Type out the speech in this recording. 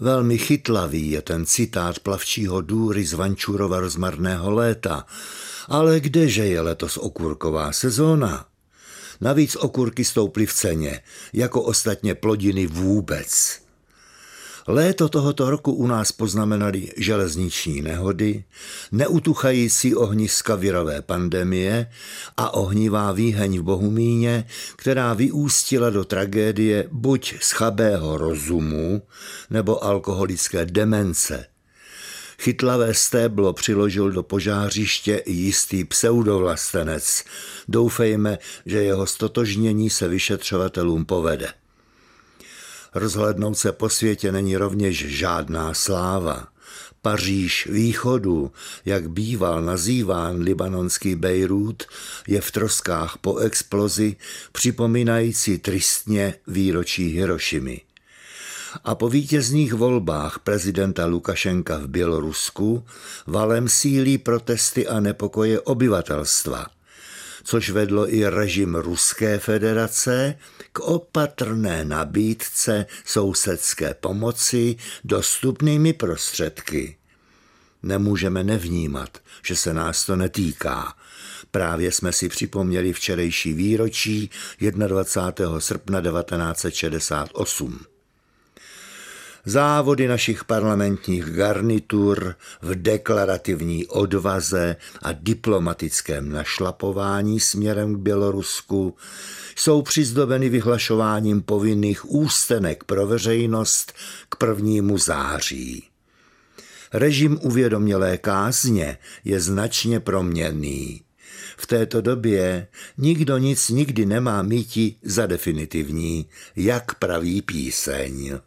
Velmi chytlavý je ten citát plavčího důry z Vančurova rozmarného léta, ale kdeže je letos okurková sezóna? Navíc okurky stouply v ceně, jako ostatně plodiny vůbec. Léto tohoto roku u nás poznamenali železniční nehody, neutuchající ohniska virové pandemie a ohnivá výheň v Bohumíně, která vyústila do tragédie buď schabého rozumu nebo alkoholické demence. Chytlavé stéblo přiložil do požářiště jistý pseudovlastenec. Doufejme, že jeho stotožnění se vyšetřovatelům povede. Rozhlednout se po světě není rovněž žádná sláva. Paříž východu, jak býval nazýván libanonský Bejrút, je v troskách po explozi, připomínající tristně výročí Hirošimy. A po vítězných volbách prezidenta Lukašenka v Bělorusku valem sílí protesty a nepokoje obyvatelstva – což vedlo i režim Ruské federace k opatrné nabídce sousedské pomoci dostupnými prostředky. Nemůžeme nevnímat, že se nás to netýká. Právě jsme si připomněli včerejší výročí 21. srpna 1968. Závody našich parlamentních garnitur v deklarativní odvaze a diplomatickém našlapování směrem k Bělorusku jsou přizdobeny vyhlašováním povinných ústenek pro veřejnost k prvnímu září. Režim uvědomělé kázně je značně proměnný. V této době nikdo nic nikdy nemá míti za definitivní, jak praví píseň.